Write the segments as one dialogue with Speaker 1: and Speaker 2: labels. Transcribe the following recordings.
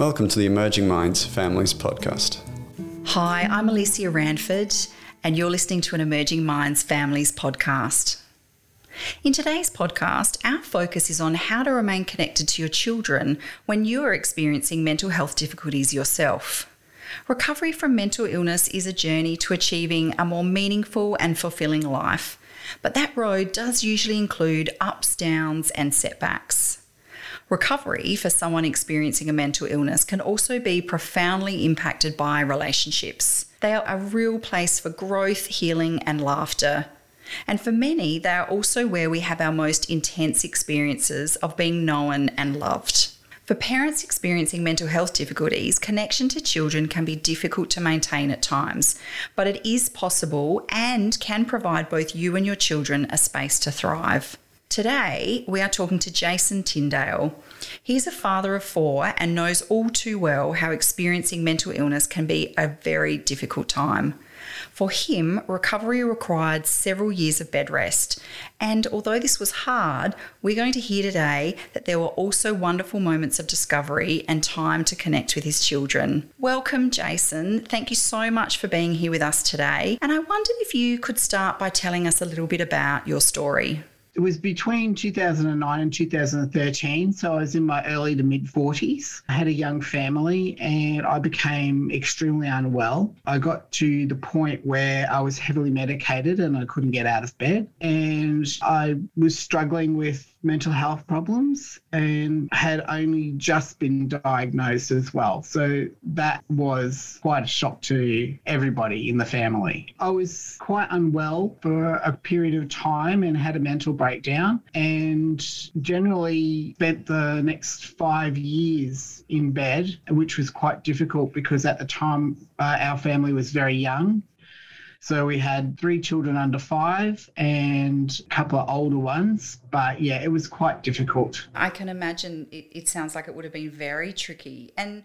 Speaker 1: Welcome to the Emerging Minds Families Podcast.
Speaker 2: Hi, I'm Alicia Ranford, and you're listening to an Emerging Minds Families podcast. In today's podcast, our focus is on how to remain connected to your children when you are experiencing mental health difficulties yourself. Recovery from mental illness is a journey to achieving a more meaningful and fulfilling life, but that road does usually include ups, downs, and setbacks. Recovery for someone experiencing a mental illness can also be profoundly impacted by relationships. They are a real place for growth, healing, and laughter. And for many, they are also where we have our most intense experiences of being known and loved. For parents experiencing mental health difficulties, connection to children can be difficult to maintain at times, but it is possible and can provide both you and your children a space to thrive. Today, we are talking to Jason Tyndale. He's a father of four and knows all too well how experiencing mental illness can be a very difficult time. For him, recovery required several years of bed rest. And although this was hard, we're going to hear today that there were also wonderful moments of discovery and time to connect with his children. Welcome, Jason. Thank you so much for being here with us today. And I wondered if you could start by telling us a little bit about your story.
Speaker 3: It was between 2009 and 2013. So I was in my early to mid 40s. I had a young family and I became extremely unwell. I got to the point where I was heavily medicated and I couldn't get out of bed. And I was struggling with mental health problems and had only just been diagnosed as well. So that was quite a shock to everybody in the family. I was quite unwell for a period of time and had a mental breakdown and generally spent the next five years in bed, which was quite difficult because at the time uh, our family was very young so we had three children under five and a couple of older ones. But yeah, it was quite difficult.
Speaker 2: I can imagine it, it sounds like it would have been very tricky. And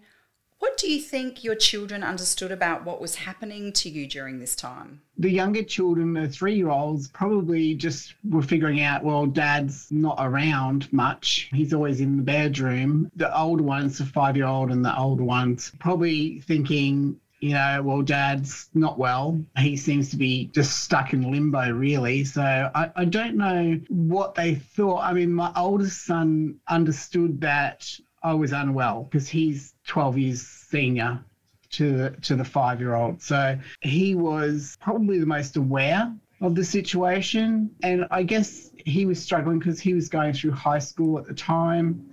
Speaker 2: what do you think your children understood about what was happening to you during this time?
Speaker 3: The younger children, the three year olds, probably just were figuring out, well, dad's not around much. He's always in the bedroom. The older ones, the five year old and the older ones, probably thinking, you know, well, dad's not well. He seems to be just stuck in limbo, really. So I, I don't know what they thought. I mean, my oldest son understood that I was unwell because he's 12 years senior to to the five year old. So he was probably the most aware of the situation. And I guess he was struggling because he was going through high school at the time.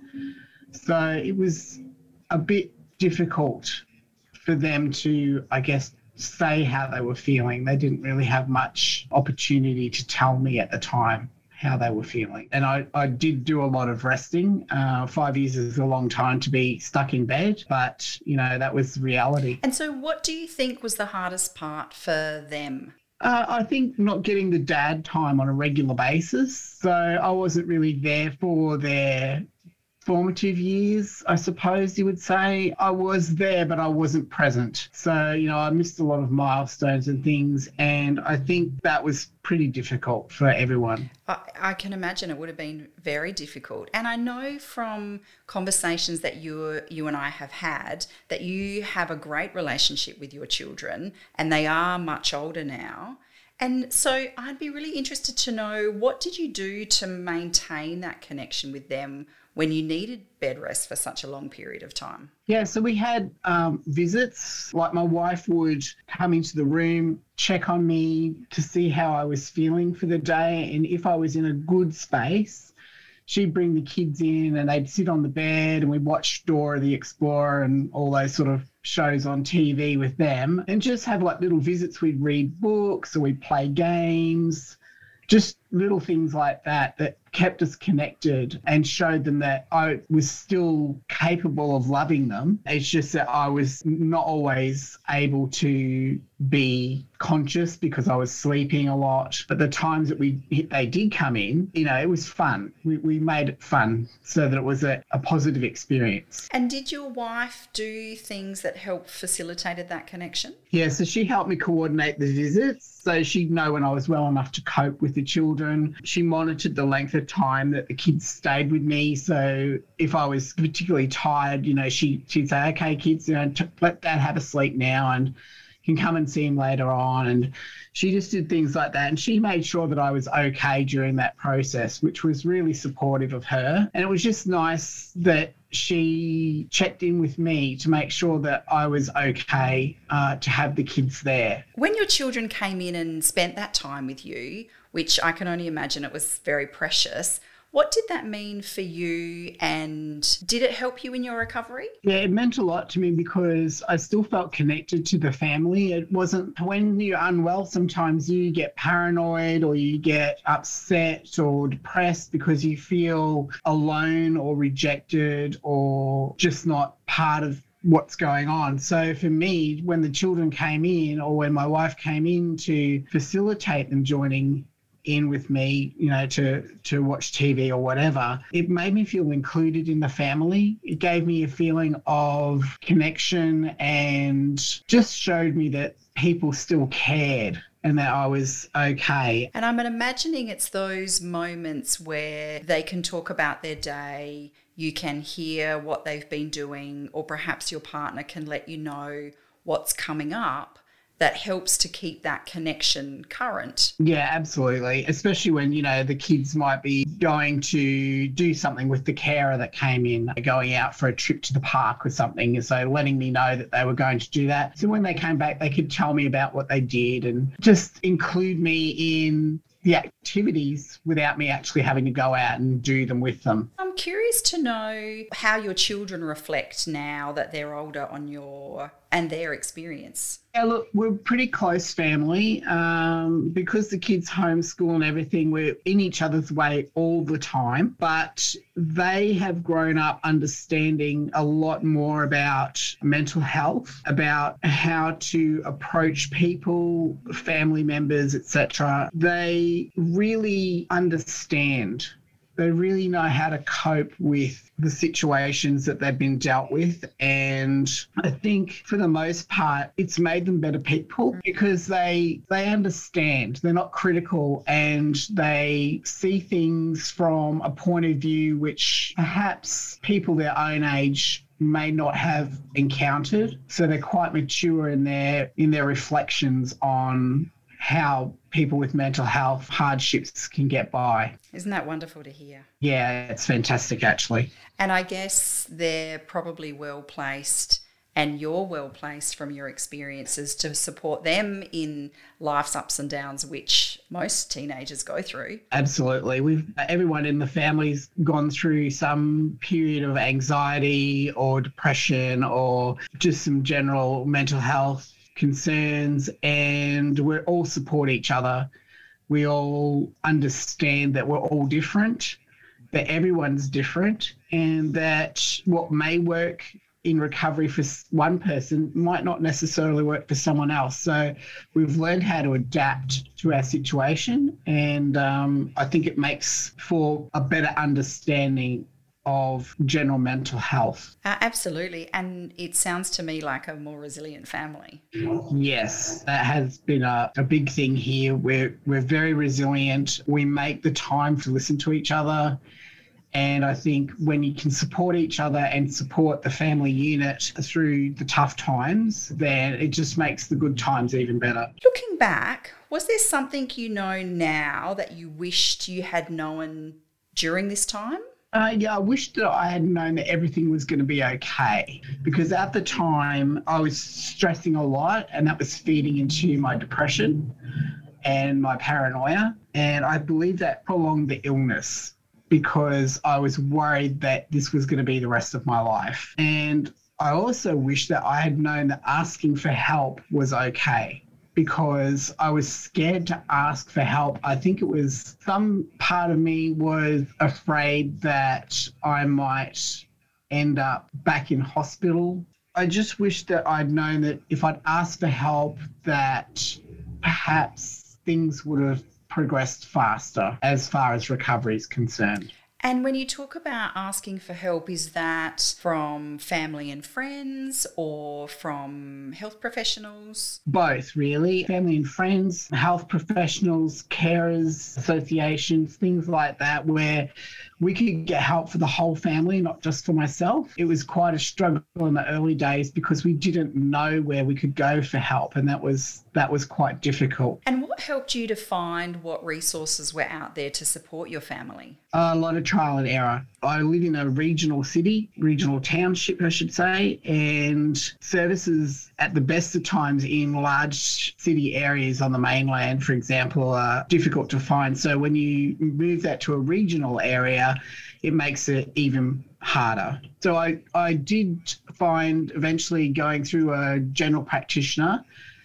Speaker 3: So it was a bit difficult for them to, I guess, say how they were feeling. They didn't really have much opportunity to tell me at the time how they were feeling. And I, I did do a lot of resting. Uh, five years is a long time to be stuck in bed, but, you know, that was reality.
Speaker 2: And so, what do you think was the hardest part for them?
Speaker 3: Uh, I think not getting the dad time on a regular basis. So I wasn't really there for their formative years, I suppose you would say. I was there, but I wasn't present. So, you know, I missed a lot of milestones and things. And I think that was pretty difficult for everyone.
Speaker 2: I, I can imagine it would have been very difficult. And I know from conversations that you, you and I have had that you have a great relationship with your children and they are much older now. And so I'd be really interested to know what did you do to maintain that connection with them when you needed bed rest for such a long period of time?
Speaker 3: Yeah, so we had um, visits. Like my wife would come into the room, check on me to see how I was feeling for the day. And if I was in a good space, she'd bring the kids in and they'd sit on the bed and we'd watch Dora the Explorer and all those sort of shows on TV with them and just have like little visits. We'd read books or we'd play games, just little things like that that kept us connected and showed them that I was still capable of loving them. It's just that I was not always able to be conscious because I was sleeping a lot. But the times that we they did come in, you know, it was fun. We, we made it fun so that it was a, a positive experience.
Speaker 2: And did your wife do things that helped facilitated that connection?
Speaker 3: Yeah, so she helped me coordinate the visits so she'd know when I was well enough to cope with the children. She monitored the length of time that the kids stayed with me. So if I was particularly tired, you know, she she'd say, "Okay, kids, you know, t- let Dad have a sleep now, and can come and see him later on." And she just did things like that, and she made sure that I was okay during that process, which was really supportive of her. And it was just nice that she checked in with me to make sure that I was okay uh, to have the kids there.
Speaker 2: When your children came in and spent that time with you, which I can only imagine it was very precious, what did that mean for you and did it help you in your recovery?
Speaker 3: Yeah, it meant a lot to me because I still felt connected to the family. It wasn't when you're unwell, sometimes you get paranoid or you get upset or depressed because you feel alone or rejected or just not part of what's going on. So for me, when the children came in or when my wife came in to facilitate them joining in with me, you know, to to watch TV or whatever, it made me feel included in the family. It gave me a feeling of connection and just showed me that people still cared and that I was okay.
Speaker 2: And I'm imagining it's those moments where they can talk about their day, you can hear what they've been doing, or perhaps your partner can let you know what's coming up that helps to keep that connection current.
Speaker 3: Yeah, absolutely. Especially when, you know, the kids might be going to do something with the carer that came in, going out for a trip to the park or something. So letting me know that they were going to do that. So when they came back, they could tell me about what they did and just include me in the activities without me actually having to go out and do them with them.
Speaker 2: I'm curious to know how your children reflect now that they're older on your and their experience.
Speaker 3: Yeah, look, we're pretty close family. Um, because the kids homeschool and everything, we're in each other's way all the time. But they have grown up understanding a lot more about mental health, about how to approach people, family members, etc. They really understand they really know how to cope with the situations that they've been dealt with. And I think for the most part, it's made them better people because they they understand. They're not critical and they see things from a point of view which perhaps people their own age may not have encountered so they're quite mature in their in their reflections on how people with mental health hardships can get by.
Speaker 2: Isn't that wonderful to hear?
Speaker 3: Yeah, it's fantastic actually.
Speaker 2: And I guess they're probably well placed and you're well placed from your experiences to support them in life's ups and downs which most teenagers go through
Speaker 3: absolutely we've everyone in the family's gone through some period of anxiety or depression or just some general mental health concerns, and we all support each other. We all understand that we're all different, that everyone's different, and that what may work in recovery for one person might not necessarily work for someone else. So we've learned how to adapt to our situation, and um, I think it makes for a better understanding of general mental health.
Speaker 2: Uh, absolutely. And it sounds to me like a more resilient family.
Speaker 3: Yes, that has been a, a big thing here. We're, we're very resilient. We make the time to listen to each other. And I think when you can support each other and support the family unit through the tough times, then it just makes the good times even better.
Speaker 2: Looking back, was there something you know now that you wished you had known during this time?
Speaker 3: Uh, yeah, I wish that I had known that everything was going to be okay because at the time I was stressing a lot and that was feeding into my depression and my paranoia. And I believe that prolonged the illness because I was worried that this was going to be the rest of my life. And I also wish that I had known that asking for help was okay because I was scared to ask for help. I think it was some part of me was afraid that I might end up back in hospital. I just wish that I'd known that if I'd asked for help, that perhaps things would have progressed faster as far as recovery is concerned.
Speaker 2: And when you talk about asking for help, is that from family and friends or from health professionals?
Speaker 3: Both, really. Family and friends, health professionals, carers, associations, things like that, where we could get help for the whole family, not just for myself. It was quite a struggle in the early days because we didn't know where we could go for help, and that was that was quite difficult.
Speaker 2: And what helped you to find what resources were out there to support your family?
Speaker 3: A lot of trial and error. I live in a regional city, regional township, I should say, and services at the best of times in large city areas on the mainland, for example, are difficult to find. So when you move that to a regional area, it makes it even harder. So I, I did find eventually going through a general practitioner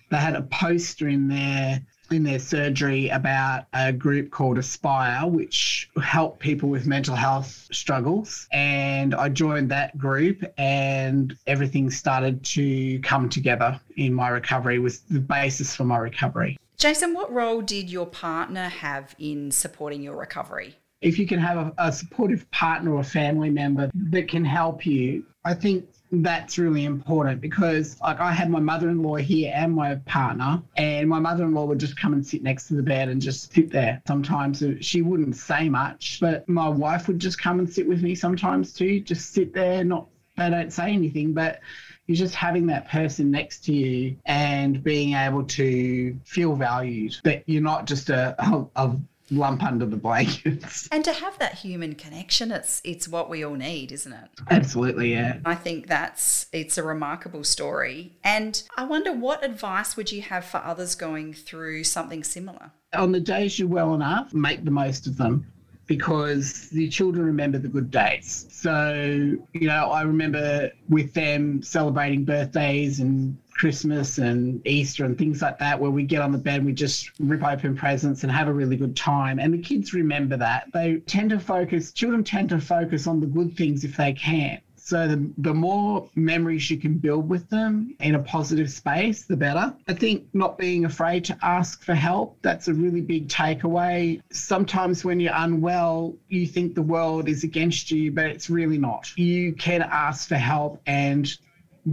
Speaker 3: they had a poster in their in their surgery about a group called Aspire, which helped people with mental health struggles. And I joined that group, and everything started to come together in my recovery, was the basis for my recovery.
Speaker 2: Jason, what role did your partner have in supporting your recovery?
Speaker 3: If you can have a, a supportive partner or family member that can help you, I think that's really important because like I had my mother-in-law here and my partner and my mother-in-law would just come and sit next to the bed and just sit there sometimes. She wouldn't say much but my wife would just come and sit with me sometimes too just sit there not they don't say anything but you're just having that person next to you and being able to feel valued that you're not just a, a, a lump under the blankets.
Speaker 2: And to have that human connection, it's it's what we all need, isn't it?
Speaker 3: Absolutely, yeah.
Speaker 2: I think that's it's a remarkable story. And I wonder what advice would you have for others going through something similar?
Speaker 3: On the days you're well enough, make the most of them because the children remember the good days. So, you know, I remember with them celebrating birthdays and Christmas and Easter and things like that, where we get on the bed, we just rip open presents and have a really good time. And the kids remember that. They tend to focus, children tend to focus on the good things if they can. So the, the more memories you can build with them in a positive space, the better. I think not being afraid to ask for help, that's a really big takeaway. Sometimes when you're unwell, you think the world is against you, but it's really not. You can ask for help and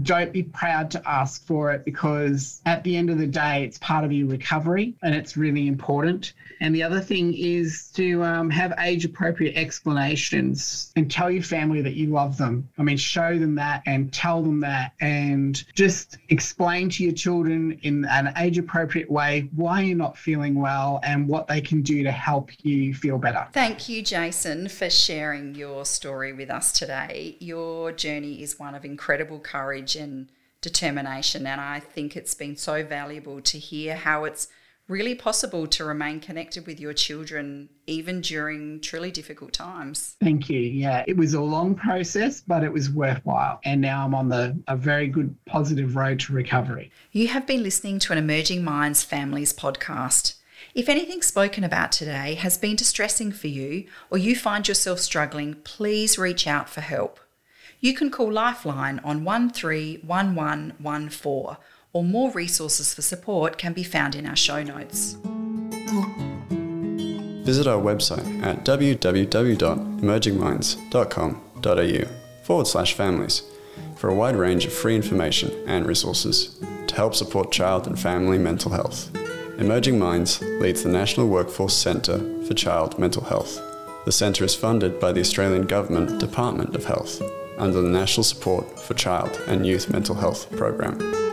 Speaker 3: don't be proud to ask for it because at the end of the day, it's part of your recovery and it's really important. And the other thing is to um, have age appropriate explanations and tell your family that you love them. I mean, show them that and tell them that and just explain to your children in an age appropriate way why you're not feeling well and what they can do to help you feel better.
Speaker 2: Thank you, Jason, for sharing your story with us today. Your journey is one of incredible courage courage and determination. And I think it's been so valuable to hear how it's really possible to remain connected with your children even during truly difficult times.
Speaker 3: Thank you. Yeah, it was a long process, but it was worthwhile. And now I'm on the a very good positive road to recovery.
Speaker 2: You have been listening to an Emerging Minds Families podcast. If anything spoken about today has been distressing for you or you find yourself struggling, please reach out for help you can call Lifeline on 131114 or more resources for support can be found in our show notes.
Speaker 1: Visit our website at www.emergingminds.com.au forward slash families for a wide range of free information and resources to help support child and family mental health. Emerging Minds leads the National Workforce Centre for Child Mental Health. The centre is funded by the Australian Government Department of Health under the National Support for Child and Youth Mental Health Program.